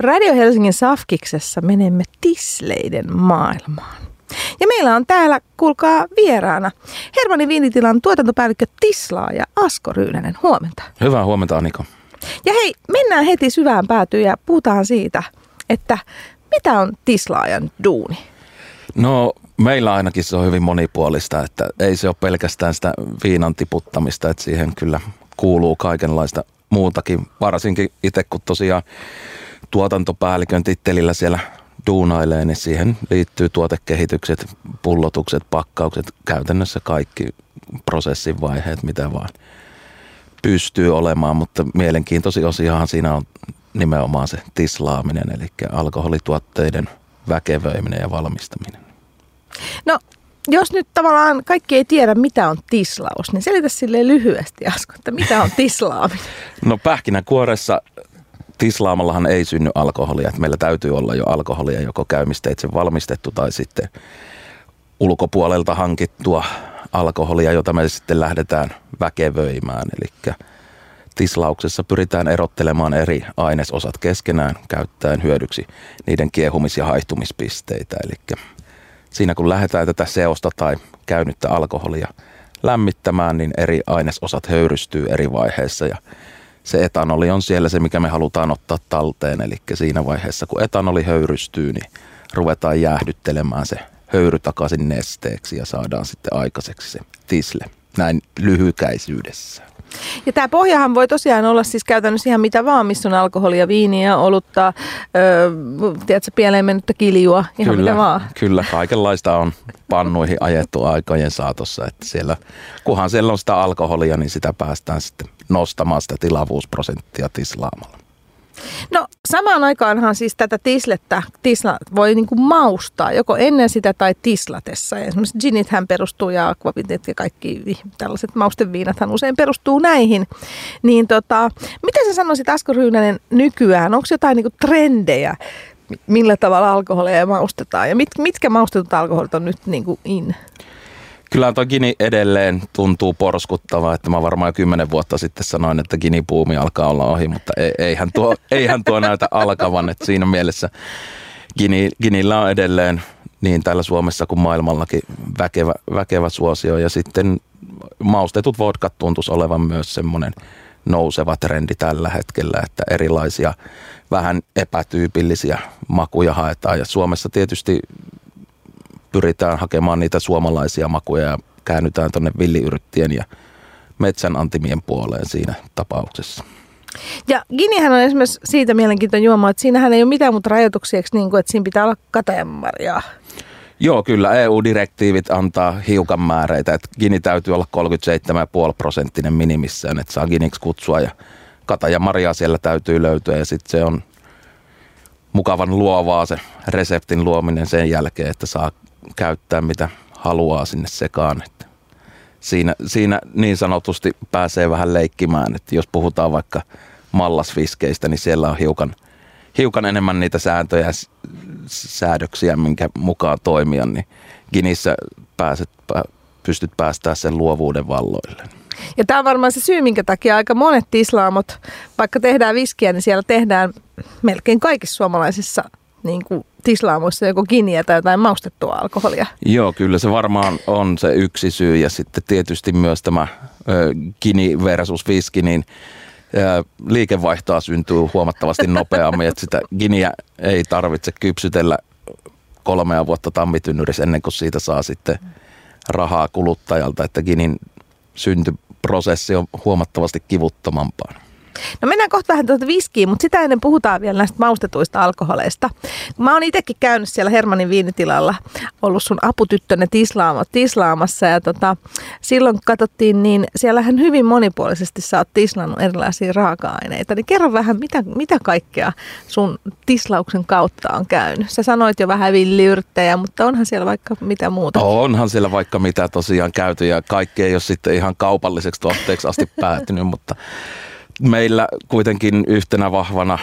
Radio Helsingin Safkiksessa menemme tisleiden maailmaan. Ja meillä on täällä, kuulkaa, vieraana Hermanni Viinitilan tuotantopäällikkö Tislaa ja Asko Ryynänen. Huomenta. Hyvää huomenta, Aniko. Ja hei, mennään heti syvään päätyyn ja puhutaan siitä, että mitä on tislaajan duuni? No meillä ainakin se on hyvin monipuolista, että ei se ole pelkästään sitä viinan tiputtamista, että siihen kyllä kuuluu kaikenlaista muutakin. Varsinkin itse kun tosiaan tuotantopäällikön tittelillä siellä duunailee, niin siihen liittyy tuotekehitykset, pullotukset, pakkaukset, käytännössä kaikki prosessin vaiheet, mitä vaan pystyy olemaan, mutta mielenkiintoisin osiahan siinä on nimenomaan se tislaaminen, eli alkoholituotteiden väkevöiminen ja valmistaminen. No, jos nyt tavallaan kaikki ei tiedä, mitä on tislaus, niin selitä sille lyhyesti, Asko, että mitä on tislaaminen? No pähkinänkuoressa tislaamallahan ei synny alkoholia, että meillä täytyy olla jo alkoholia joko käymisteitse valmistettu tai sitten ulkopuolelta hankittua alkoholia, jota me sitten lähdetään väkevöimään. Eli tislauksessa pyritään erottelemaan eri ainesosat keskenään käyttäen hyödyksi niiden kiehumis- ja haihtumispisteitä. Eli siinä kun lähdetään tätä seosta tai käynyttä alkoholia lämmittämään, niin eri ainesosat höyrystyy eri vaiheissa ja se etanoli on siellä se, mikä me halutaan ottaa talteen. Eli siinä vaiheessa, kun etanoli höyrystyy, niin ruvetaan jäähdyttelemään se höyry takaisin nesteeksi ja saadaan sitten aikaiseksi se tisle näin lyhykäisyydessä. Ja tämä pohjahan voi tosiaan olla siis käytännössä ihan mitä vaan, missä on alkoholia, viiniä, olutta, öö, tiedätkö, pieleen mennyttä kiljua, ihan kyllä, mitä vaan. Kyllä, kaikenlaista on pannuihin ajettu aikojen saatossa. Että siellä, kunhan siellä on sitä alkoholia, niin sitä päästään sitten nostamaan sitä tilavuusprosenttia tislaamalla. No samaan aikaanhan siis tätä tislettä tisla voi niinku maustaa joko ennen sitä tai tislatessa. Ja esimerkiksi ginithän perustuu ja aquavitet ja kaikki tällaiset mausteviinathan usein perustuu näihin. Niin tota, miten sä sanoisit Asko Ryynänen nykyään? Onko jotain niinku trendejä, millä tavalla alkoholia maustetaan? Ja mit, mitkä maustetut alkoholit on nyt niinku in? Kyllä tuo Gini edelleen tuntuu porskuttavaa, että mä varmaan jo kymmenen vuotta sitten sanoin, että Gini-puumi alkaa olla ohi, mutta eihän tuo, eihän tuo näytä alkavan, että siinä mielessä Gini, Ginillä on edelleen niin täällä Suomessa kuin maailmallakin väkevä, väkevä suosio. Ja sitten maustetut vodkat tuntuisi olevan myös semmoinen nouseva trendi tällä hetkellä, että erilaisia vähän epätyypillisiä makuja haetaan. Ja Suomessa tietysti pyritään hakemaan niitä suomalaisia makuja ja käännytään tuonne villiyrittien ja metsän antimien puoleen siinä tapauksessa. Ja Ginihän on esimerkiksi siitä mielenkiintoinen juoma, että siinähän ei ole mitään muuta rajoituksia, niin kuin, että siinä pitää olla katajanmarjaa. Joo, kyllä EU-direktiivit antaa hiukan määreitä, että Gini täytyy olla 37,5 prosenttinen minimissään, että saa Giniksi kutsua ja katajanmarjaa siellä täytyy löytyä ja sitten se on mukavan luovaa se reseptin luominen sen jälkeen, että saa käyttää mitä haluaa sinne sekaan. Että siinä, siinä niin sanotusti pääsee vähän leikkimään, että jos puhutaan vaikka mallasfiskeistä, niin siellä on hiukan, hiukan enemmän niitä sääntöjä ja säädöksiä, minkä mukaan toimia, niin Ginissä pääset, pystyt päästään sen luovuuden valloille. Ja tämä on varmaan se syy, minkä takia aika monet tislaamot, vaikka tehdään viskiä, niin siellä tehdään melkein kaikissa suomalaisissa niin kuin tislaamoissa joko kiniä tai jotain maustettua alkoholia. Joo, kyllä se varmaan on se yksi syy ja sitten tietysti myös tämä ö, kini versus viski, niin ö, liikevaihtoa syntyy huomattavasti nopeammin, että sitä giniä ei tarvitse kypsytellä kolmea vuotta tammitynnyrissä ennen kuin siitä saa sitten rahaa kuluttajalta, että ginin syntyprosessi on huomattavasti kivuttomampaa. No mennään kohta vähän tuota viskiin, mutta sitä ennen puhutaan vielä näistä maustetuista alkoholeista. Mä oon itsekin käynyt siellä Hermanin viinitilalla, ollut sun aputyttönne tislaama, tislaamassa ja tota, silloin katsottiin, niin siellähän hyvin monipuolisesti sä oot tislannut erilaisia raaka-aineita. Niin kerro vähän, mitä, mitä kaikkea sun tislauksen kautta on käynyt? Sä sanoit jo vähän villiyrttejä, mutta onhan siellä vaikka mitä muuta? Onhan siellä vaikka mitä tosiaan käyty ja kaikki ei ole sitten ihan kaupalliseksi tuotteeksi asti päätynyt, mutta meillä kuitenkin yhtenä vahvana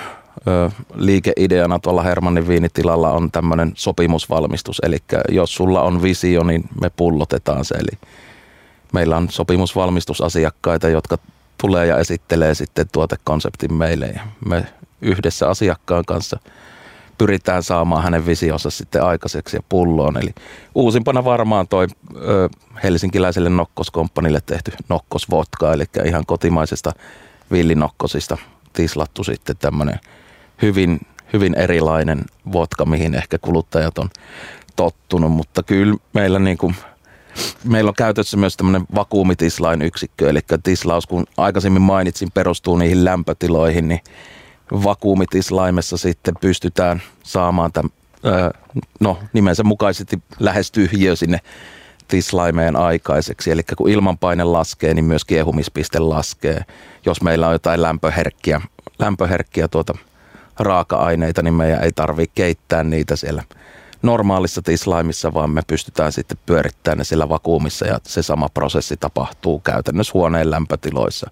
ö, liikeideana tuolla Hermannin viinitilalla on tämmöinen sopimusvalmistus. Eli jos sulla on visio, niin me pullotetaan se. Eli meillä on sopimusvalmistusasiakkaita, jotka tulee ja esittelee sitten tuotekonseptin meille ja me yhdessä asiakkaan kanssa pyritään saamaan hänen visionsa sitten aikaiseksi ja pulloon. Eli uusimpana varmaan toi ö, helsinkiläiselle nokkoskompanille tehty nokkosvodka, eli ihan kotimaisesta villinokkosista tislattu sitten tämmöinen hyvin, hyvin erilainen vodka, mihin ehkä kuluttajat on tottunut, mutta kyllä meillä niin kuin, meillä on käytössä myös tämmöinen vakuumitislain yksikkö, eli tislaus, kun aikaisemmin mainitsin, perustuu niihin lämpötiloihin, niin vakuumitislaimessa sitten pystytään saamaan tämän, no nimensä mukaisesti lähes tyhjiö sinne tislaimeen aikaiseksi. Eli kun ilmanpaine laskee, niin myös kiehumispiste laskee. Jos meillä on jotain lämpöherkkiä, lämpöherkkiä tuota raaka-aineita, niin meidän ei tarvitse keittää niitä siellä normaalissa tislaimissa, vaan me pystytään sitten pyörittämään ne siellä vakuumissa ja se sama prosessi tapahtuu käytännössä huoneen lämpötiloissa.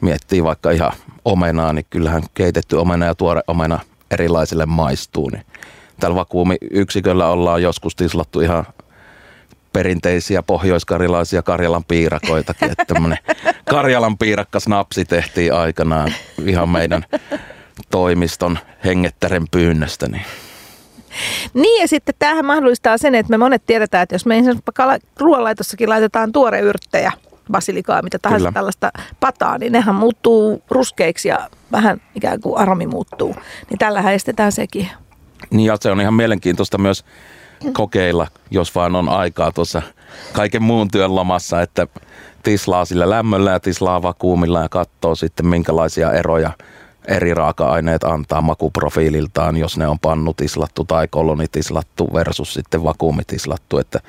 Miettii vaikka ihan omenaa, niin kyllähän keitetty omena ja tuore omena erilaisille maistuu. Niin tällä vakuumiyksiköllä ollaan joskus tislattu ihan perinteisiä pohjoiskarilaisia Karjalan piirakoitakin. Että tämmöinen Karjalan piirakkas napsi tehtiin aikanaan ihan meidän toimiston hengettären pyynnöstä. Niin. Niin ja sitten tämähän mahdollistaa sen, että me monet tiedetään, että jos me ruoanlaitossakin laitetaan yrttejä, basilikaa, mitä tahansa Kyllä. tällaista pataa, niin nehän muuttuu ruskeiksi ja vähän ikään kuin aromi muuttuu. Niin tällä estetään sekin. Niin ja se on ihan mielenkiintoista myös kokeilla, jos vaan on aikaa tuossa kaiken muun työn lomassa, että tislaa sillä lämmöllä ja tislaa vakuumilla ja katsoo sitten minkälaisia eroja eri raaka-aineet antaa makuprofiililtaan, jos ne on pannutislattu tai kolonitislattu versus sitten vakuumitislattu, että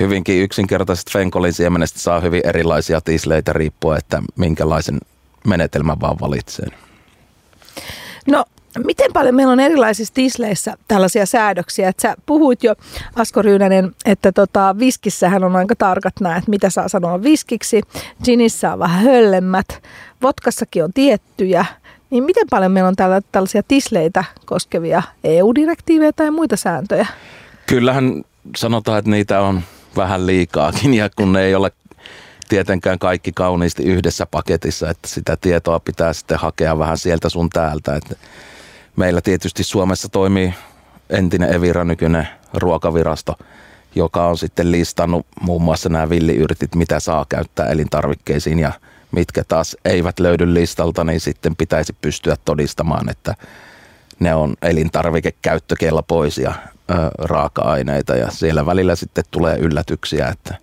hyvinkin yksinkertaisesti fenkolin siemenestä saa hyvin erilaisia tisleitä riippuen, että minkälaisen menetelmän vaan valitsee. No Miten paljon meillä on erilaisissa tisleissä tällaisia säädöksiä? Että sä puhuit jo, Asko Ryynänen, että tota, viskissähän on aika tarkat nämä, että mitä saa sanoa viskiksi. Ginissä on vähän höllemmät. Votkassakin on tiettyjä. Niin miten paljon meillä on täällä tällaisia tisleitä koskevia EU-direktiivejä tai muita sääntöjä? Kyllähän sanotaan, että niitä on vähän liikaakin ja kun ne ei ole tietenkään kaikki kauniisti yhdessä paketissa, että sitä tietoa pitää sitten hakea vähän sieltä sun täältä. Että meillä tietysti Suomessa toimii entinen Evira, nykyinen ruokavirasto, joka on sitten listannut muun muassa nämä villiyrtit, mitä saa käyttää elintarvikkeisiin. Ja mitkä taas eivät löydy listalta, niin sitten pitäisi pystyä todistamaan, että ne on elintarvikekäyttökelpoisia raaka-aineita. Ja siellä välillä sitten tulee yllätyksiä, että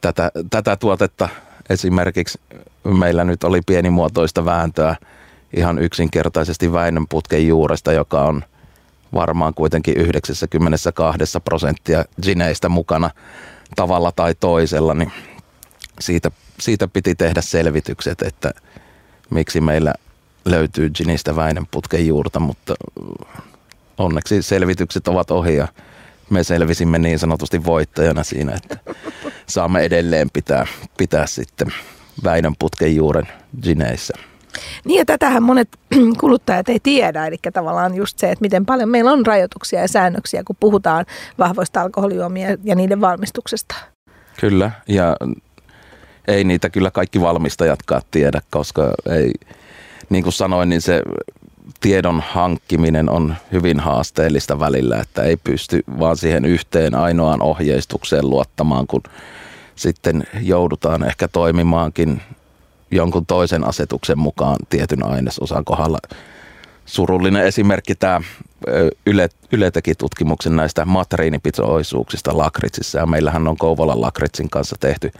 tätä, tätä tuotetta esimerkiksi meillä nyt oli pienimuotoista vääntöä ihan yksinkertaisesti Väinön putken juuresta, joka on varmaan kuitenkin 92 prosenttia gineistä mukana tavalla tai toisella, niin siitä, siitä piti tehdä selvitykset, että miksi meillä löytyy ginistä Väinön putken juurta, mutta onneksi selvitykset ovat ohi ja me selvisimme niin sanotusti voittajana siinä, että saamme edelleen pitää, pitää sitten Väinön putken juuren gineissä. Niin ja tätähän monet kuluttajat ei tiedä, eli tavallaan just se, että miten paljon meillä on rajoituksia ja säännöksiä, kun puhutaan vahvoista alkoholijuomia ja niiden valmistuksesta. Kyllä, ja ei niitä kyllä kaikki valmistajatkaan tiedä, koska ei, niin kuin sanoin, niin se tiedon hankkiminen on hyvin haasteellista välillä, että ei pysty vaan siihen yhteen ainoaan ohjeistukseen luottamaan, kun sitten joudutaan ehkä toimimaankin jonkun toisen asetuksen mukaan tietyn ainesosan kohdalla. Surullinen esimerkki tämä Yle, Yle teki tutkimuksen näistä materiinipitoisuuksista lakritsissa ja meillähän on Kouvolan lakritsin kanssa tehty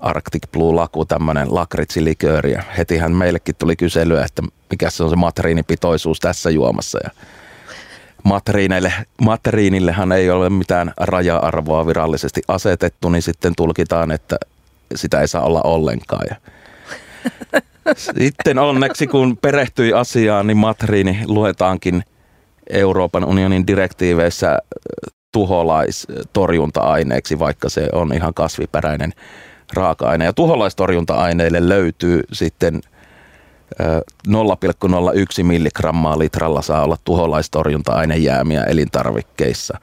Arctic Blue Laku, tämmöinen lakritsilikööri. Ja hetihän meillekin tuli kyselyä, että mikä se on se materiinipitoisuus tässä juomassa. Ja materiineille, materiinillehan ei ole mitään raja-arvoa virallisesti asetettu, niin sitten tulkitaan, että sitä ei saa olla ollenkaan. Ja sitten onneksi kun perehtyi asiaan, niin matriini luetaankin Euroopan unionin direktiiveissä tuholaistorjunta-aineeksi, vaikka se on ihan kasviperäinen raaka-aine. Ja tuholaistorjunta-aineille löytyy sitten 0,01 milligrammaa litralla saa olla tuholaistorjunta-ainejäämiä elintarvikkeissa.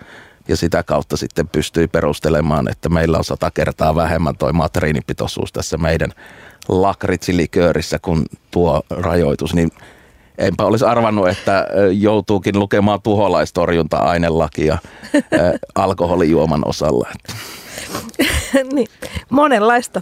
Ja sitä kautta sitten pystyy perustelemaan, että meillä on sata kertaa vähemmän toi materiinipitoisuus tässä meidän lakritsiliköörissä kuin tuo rajoitus. Niin enpä olisi arvannut, että joutuukin lukemaan tuholaistorjunta-ainelakia alkoholijuoman osalla. niin, monenlaista.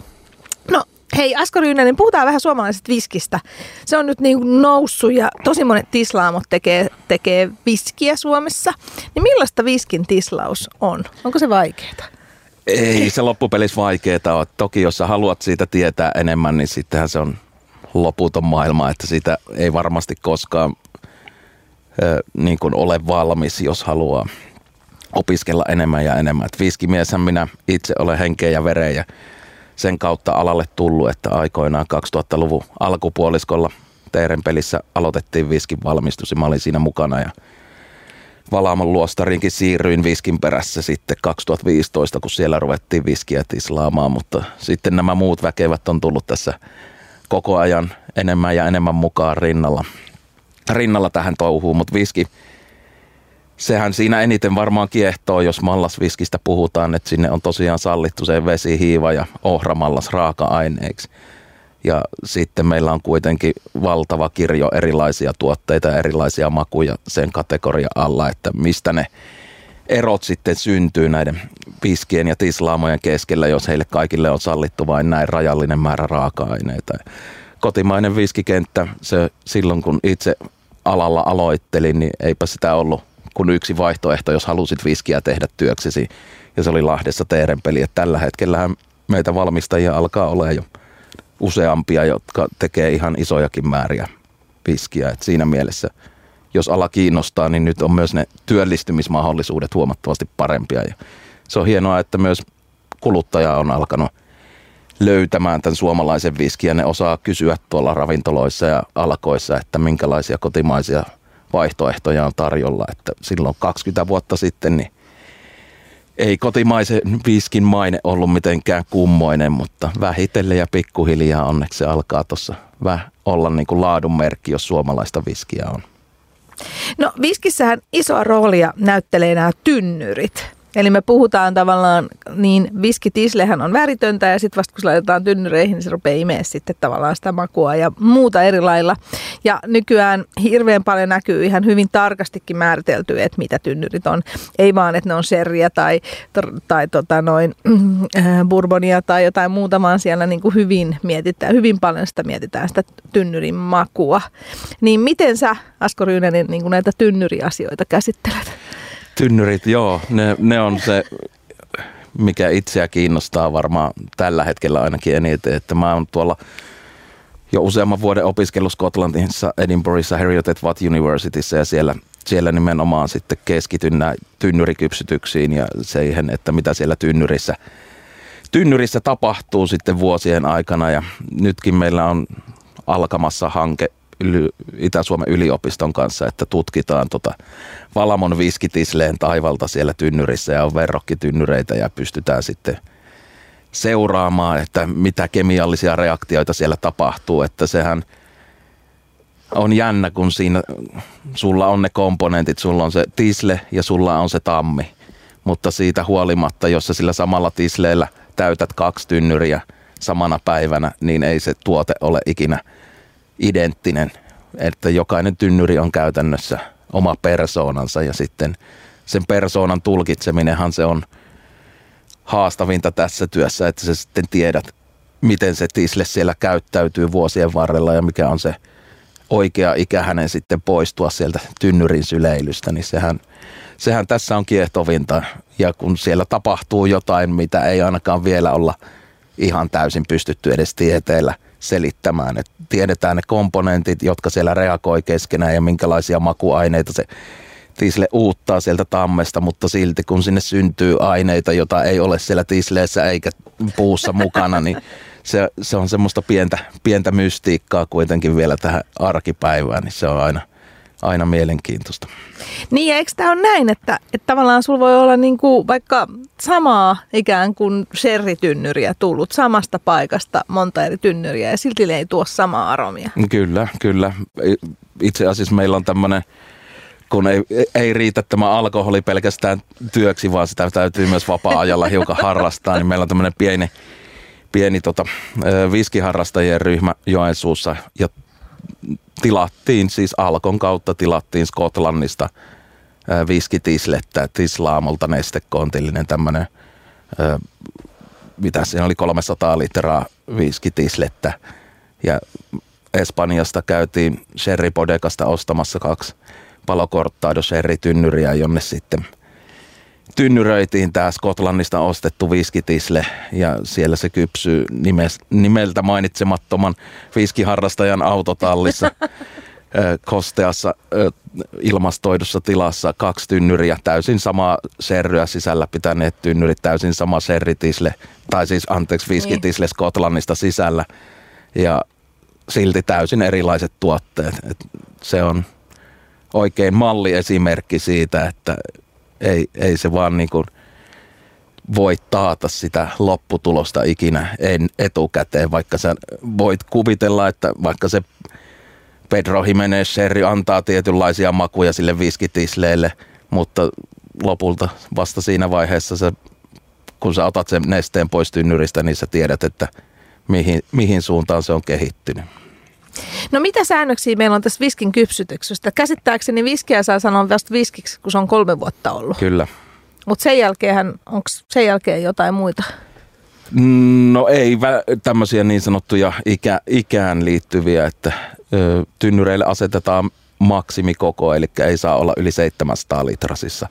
No hei Asko Ryynänen, puhutaan vähän suomalaisesta viskistä. Se on nyt niin noussut ja tosi monet tislaamot tekee, tekee viskiä Suomessa. Niin millaista viskin tislaus on? Onko se vaikeaa? Ei se loppupelissä vaikeaa ole. Toki jos sä haluat siitä tietää enemmän, niin sittenhän se on loputon maailma, että siitä ei varmasti koskaan ö, niin kuin ole valmis, jos haluaa opiskella enemmän ja enemmän. Et minä itse olen henkeä ja vereä ja sen kautta alalle tullut, että aikoinaan 2000-luvun alkupuoliskolla Teeren pelissä aloitettiin viskin valmistus ja mä olin siinä mukana ja Valaamon luostarinkin siirryin viskin perässä sitten 2015, kun siellä ruvettiin viskiä tislaamaan, mutta sitten nämä muut väkevät on tullut tässä koko ajan enemmän ja enemmän mukaan rinnalla, rinnalla tähän touhuun, mutta viski, sehän siinä eniten varmaan kiehtoo, jos mallasviskistä puhutaan, että sinne on tosiaan sallittu se vesi, hiiva ja ohramallas raaka-aineeksi. Ja sitten meillä on kuitenkin valtava kirjo erilaisia tuotteita ja erilaisia makuja sen kategoria alla, että mistä ne erot sitten syntyy näiden piskien ja tislaamojen keskellä, jos heille kaikille on sallittu vain näin rajallinen määrä raaka-aineita. Kotimainen viskikenttä, se silloin kun itse alalla aloittelin, niin eipä sitä ollut kuin yksi vaihtoehto, jos halusit viskiä tehdä työksesi. Ja se oli Lahdessa Teerenpeli. Tällä hetkellä meitä valmistajia alkaa olla jo useampia, jotka tekee ihan isojakin määriä viskiä. Et siinä mielessä, jos ala kiinnostaa, niin nyt on myös ne työllistymismahdollisuudet huomattavasti parempia. Ja se on hienoa, että myös kuluttaja on alkanut löytämään tämän suomalaisen viskiä. Ne osaa kysyä tuolla ravintoloissa ja alkoissa, että minkälaisia kotimaisia vaihtoehtoja on tarjolla. Että silloin 20 vuotta sitten niin ei kotimaisen viskin maine ollut mitenkään kummoinen, mutta vähitellen ja pikkuhiljaa onneksi se alkaa tuossa olla niin kuin laadunmerkki, jos suomalaista viskiä on. No viskissähän isoa roolia näyttelee nämä tynnyrit. Eli me puhutaan tavallaan, niin viskitislehän on väritöntä ja sitten vasta kun se laitetaan tynnyreihin, niin se rupeaa imeä sitten tavallaan sitä makua ja muuta eri lailla. Ja nykyään hirveän paljon näkyy ihan hyvin tarkastikin määritelty, että mitä tynnyrit on. Ei vaan, että ne on serriä tai, tai tota noin, äh, bourbonia tai jotain muuta, vaan siellä niin kuin hyvin mietitään, hyvin paljon sitä mietitään sitä tynnyrin makua. Niin miten sä, Asko Ryynänen, niin kuin näitä tynnyriasioita käsittelet? Tynnyrit, joo, ne, ne on se, mikä itseä kiinnostaa varmaan tällä hetkellä ainakin eniten, että mä oon tuolla jo useamman vuoden opiskellut Skotlantissa, Edinburghissa, Heriotette Watt Universityssä ja siellä, siellä nimenomaan sitten keskityn tynnyrikypsytyksiin ja siihen, että mitä siellä tynnyrissä, tynnyrissä tapahtuu sitten vuosien aikana. Ja nytkin meillä on alkamassa hanke Itä-Suomen yliopiston kanssa, että tutkitaan tota Valamon viskitisleen taivalta siellä tynnyrissä ja on verrokkitynnyreitä ja pystytään sitten seuraamaan, että mitä kemiallisia reaktioita siellä tapahtuu, että sehän on jännä, kun siinä sulla on ne komponentit, sulla on se tisle ja sulla on se tammi, mutta siitä huolimatta, jos sä sillä samalla tisleellä täytät kaksi tynnyriä samana päivänä, niin ei se tuote ole ikinä – identtinen, että jokainen tynnyri on käytännössä oma persoonansa ja sitten sen persoonan tulkitseminenhan se on haastavinta tässä työssä, että sä sitten tiedät, miten se tisle siellä käyttäytyy vuosien varrella ja mikä on se oikea ikä hänen sitten poistua sieltä tynnyrin syleilystä, niin sehän, sehän tässä on kiehtovinta. Ja kun siellä tapahtuu jotain, mitä ei ainakaan vielä olla ihan täysin pystytty edes tieteellä – selittämään. Et tiedetään ne komponentit, jotka siellä reagoi keskenään ja minkälaisia makuaineita se tisle uuttaa sieltä tammesta, mutta silti kun sinne syntyy aineita, jota ei ole siellä tisleessä eikä puussa mukana, niin se, se on semmoista pientä, pientä mystiikkaa kuitenkin vielä tähän arkipäivään, niin se on aina – aina mielenkiintoista. Niin ja eikö tämä ole näin, että, että tavallaan sulla voi olla niin kuin vaikka samaa ikään kuin sherry-tynnyriä tullut samasta paikasta monta eri tynnyriä ja silti ei tuo samaa aromia. Kyllä, kyllä. Itse asiassa meillä on tämmöinen kun ei, ei riitä tämä alkoholi pelkästään työksi, vaan sitä täytyy myös vapaa-ajalla hiukan harrastaa, niin meillä on tämmöinen pieni, pieni tota, viskiharrastajien ryhmä Joensuussa ja tilattiin, siis Alkon kautta tilattiin Skotlannista viskitislettä, Tislaamolta nestekontillinen tämmöinen, mitä siinä oli 300 litraa viskitislettä. Ja Espanjasta käytiin Sherry Bodekasta ostamassa kaksi palokorttaado Sherry tynnyriä, jonne sitten – tynnyröitiin tämä Skotlannista ostettu viskitisle ja siellä se kypsyy nimes, nimeltä mainitsemattoman viskiharrastajan autotallissa kosteassa ilmastoidussa tilassa kaksi tynnyriä, täysin sama serryä sisällä pitäneet tynnyrit, täysin sama serritisle, tai siis anteeksi viskitisle niin. Skotlannista sisällä ja silti täysin erilaiset tuotteet. Et se on oikein malliesimerkki siitä, että ei, ei se vaan niin kuin voi taata sitä lopputulosta ikinä en etukäteen, vaikka sä voit kuvitella, että vaikka se Pedro Jimenez Sherry antaa tietynlaisia makuja sille viskitisleelle, mutta lopulta vasta siinä vaiheessa se, kun sä otat sen nesteen pois tynnyristä, niin sä tiedät, että mihin, mihin suuntaan se on kehittynyt. No mitä säännöksiä meillä on tässä viskin kypsytyksestä? Käsittääkseni viskiä saa sanoa vasta viskiksi, kun se on kolme vuotta ollut. Kyllä. Mutta sen jälkeen, onko sen jälkeen jotain muita? No ei tämmöisiä niin sanottuja ikä, ikään liittyviä, että ö, tynnyreille asetetaan maksimikoko, eli ei saa olla yli 700 litrasissa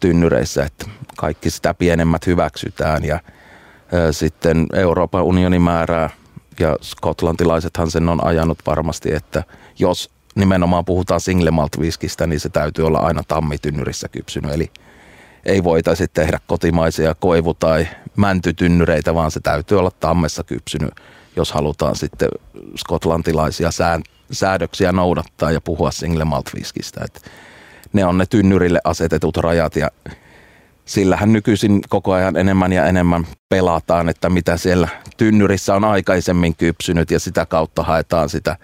tynnyreissä, että kaikki sitä pienemmät hyväksytään ja ö, sitten Euroopan unioni määrää ja skotlantilaisethan sen on ajanut varmasti, että jos nimenomaan puhutaan single malt viskistä, niin se täytyy olla aina tammitynnyrissä kypsynyt. Eli ei voitaisi tehdä kotimaisia koivu- tai mäntytynnyreitä, vaan se täytyy olla tammessa kypsynyt, jos halutaan sitten skotlantilaisia sään, säädöksiä noudattaa ja puhua single malt viskistä. Et ne on ne tynnyrille asetetut rajat ja sillähän nykyisin koko ajan enemmän ja enemmän pelataan, että mitä siellä tynnyrissä on aikaisemmin kypsynyt ja sitä kautta haetaan sitä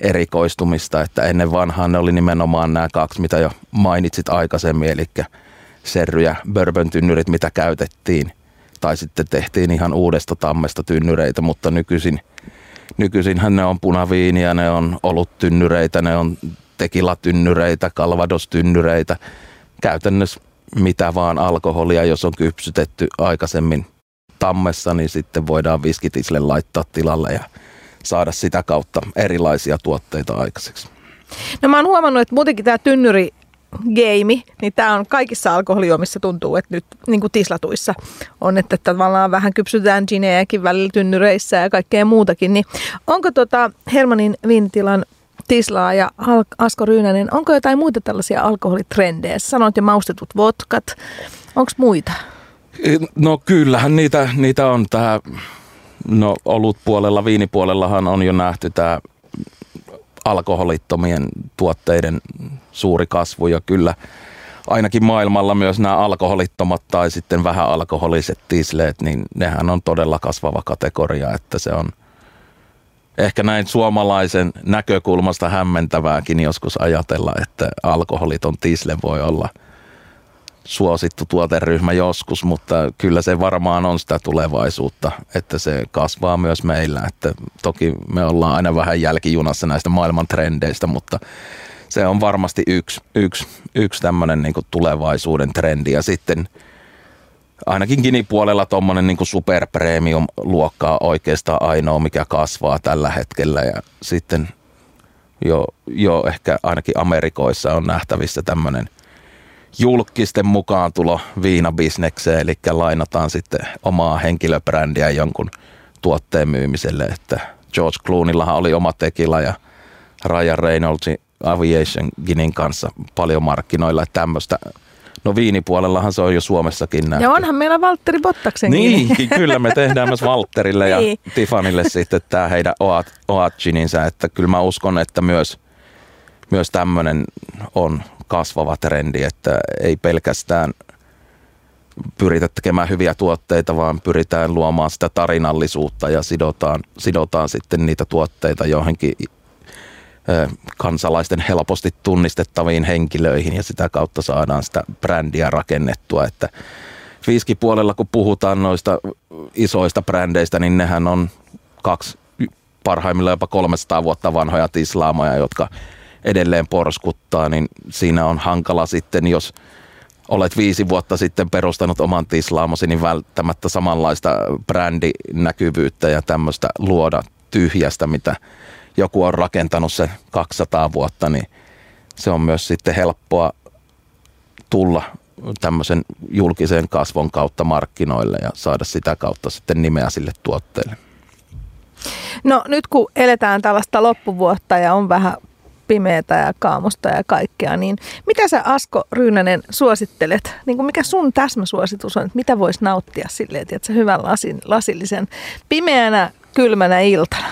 erikoistumista, että ennen vanhaan ne oli nimenomaan nämä kaksi, mitä jo mainitsit aikaisemmin, eli serry- ja bourbon-tynnyrit, mitä käytettiin, tai sitten tehtiin ihan uudesta tammesta tynnyreitä, mutta nykyisin, nykyisinhän ne on punaviiniä, ne on tynnyreitä, ne on tekilatynnyreitä, kalvadostynnyreitä, käytännössä mitä vaan alkoholia, jos on kypsytetty aikaisemmin tammessa, niin sitten voidaan viskitisle laittaa tilalle ja saada sitä kautta erilaisia tuotteita aikaiseksi. No mä oon huomannut, että muutenkin tämä tynnyri game, niin tämä on kaikissa alkoholijuomissa tuntuu, että nyt niin kuin tislatuissa on, että tavallaan vähän kypsytään ginejäkin välillä tynnyreissä ja kaikkea muutakin. Niin onko tota Hermanin viinitilan Tislaa ja Asko Ryynänen, onko jotain muita tällaisia alkoholitrendejä? Sanoit jo maustetut vodkat. Onko muita? No kyllähän niitä, niitä on. Tää, no olut puolella, viinipuolellahan on jo nähty tämä alkoholittomien tuotteiden suuri kasvu ja kyllä ainakin maailmalla myös nämä alkoholittomat tai sitten vähän alkoholiset tisleet, niin nehän on todella kasvava kategoria, että se on – ehkä näin suomalaisen näkökulmasta hämmentävääkin joskus ajatella, että alkoholiton tisle voi olla suosittu tuoteryhmä joskus, mutta kyllä se varmaan on sitä tulevaisuutta, että se kasvaa myös meillä. Että toki me ollaan aina vähän jälkijunassa näistä maailman trendeistä, mutta se on varmasti yksi, yksi, yksi tämmöinen niin tulevaisuuden trendi. Ja sitten – ainakin Gini-puolella tuommoinen niin super premium luokkaa oikeastaan ainoa, mikä kasvaa tällä hetkellä. Ja sitten jo, jo ehkä ainakin Amerikoissa on nähtävissä tämmöinen julkisten mukaan tulo viinabisnekseen, eli lainataan sitten omaa henkilöbrändiä jonkun tuotteen myymiselle, että George Clooneyllahan oli oma tekila ja Ryan Reynoldsin Aviation Ginin kanssa paljon markkinoilla, että tämmöistä No viinipuolellahan se on jo Suomessakin nähty. Ja onhan meillä Valtteri Bottaksen Niin, kyllä me tehdään myös Valtterille ja niin. Tifanille sitten tämä heidän Oat, Oat Gininsä, että kyllä mä uskon, että myös, myös tämmöinen on kasvava trendi, että ei pelkästään pyritä tekemään hyviä tuotteita, vaan pyritään luomaan sitä tarinallisuutta ja sidotaan, sidotaan sitten niitä tuotteita johonkin kansalaisten helposti tunnistettaviin henkilöihin ja sitä kautta saadaan sitä brändiä rakennettua, että Fiski-puolella, kun puhutaan noista isoista brändeistä, niin nehän on kaksi parhaimmillaan jopa 300 vuotta vanhoja tislaamoja, jotka edelleen porskuttaa, niin siinä on hankala sitten, jos olet viisi vuotta sitten perustanut oman tislaamosi, niin välttämättä samanlaista brändinäkyvyyttä ja tämmöistä luoda tyhjästä, mitä joku on rakentanut se 200 vuotta, niin se on myös sitten helppoa tulla tämmöisen julkisen kasvon kautta markkinoille ja saada sitä kautta sitten nimeä sille tuotteelle. No nyt kun eletään tällaista loppuvuotta ja on vähän pimeätä ja kaamusta ja kaikkea, niin mitä sä Asko Ryynänen suosittelet? Niin kuin mikä sun täsmäsuositus on, että mitä voisi nauttia silleen, että hyvän lasin, lasillisen pimeänä, kylmänä iltana?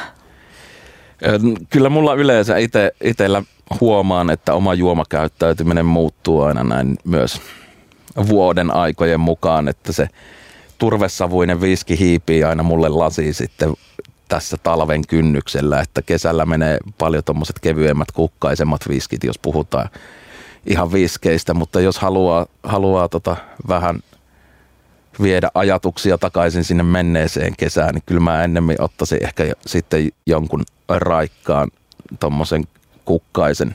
Kyllä mulla yleensä ite, itellä huomaan, että oma juomakäyttäytyminen muuttuu aina näin myös vuoden aikojen mukaan, että se turvesavuinen viski hiipii aina mulle lasi sitten tässä talven kynnyksellä, että kesällä menee paljon tuommoiset kevyemmät kukkaisemmat viskit, jos puhutaan ihan viskeistä, mutta jos haluaa, haluaa tota vähän viedä ajatuksia takaisin sinne menneeseen kesään, niin kyllä mä ennemmin ottaisin ehkä sitten jonkun raikkaan tuommoisen kukkaisen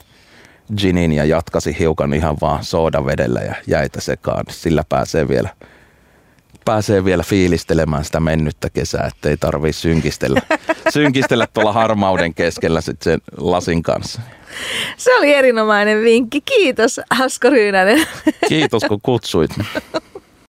ginin ja jatkasi hiukan ihan vaan soodavedellä ja jäitä sekaan. Sillä pääsee vielä, pääsee vielä fiilistelemään sitä mennyttä kesää, ettei tarvii synkistellä, synkistellä tuolla harmauden keskellä sitten sen lasin kanssa. Se oli erinomainen vinkki. Kiitos Asko Ryynänen. Kiitos kun kutsuit.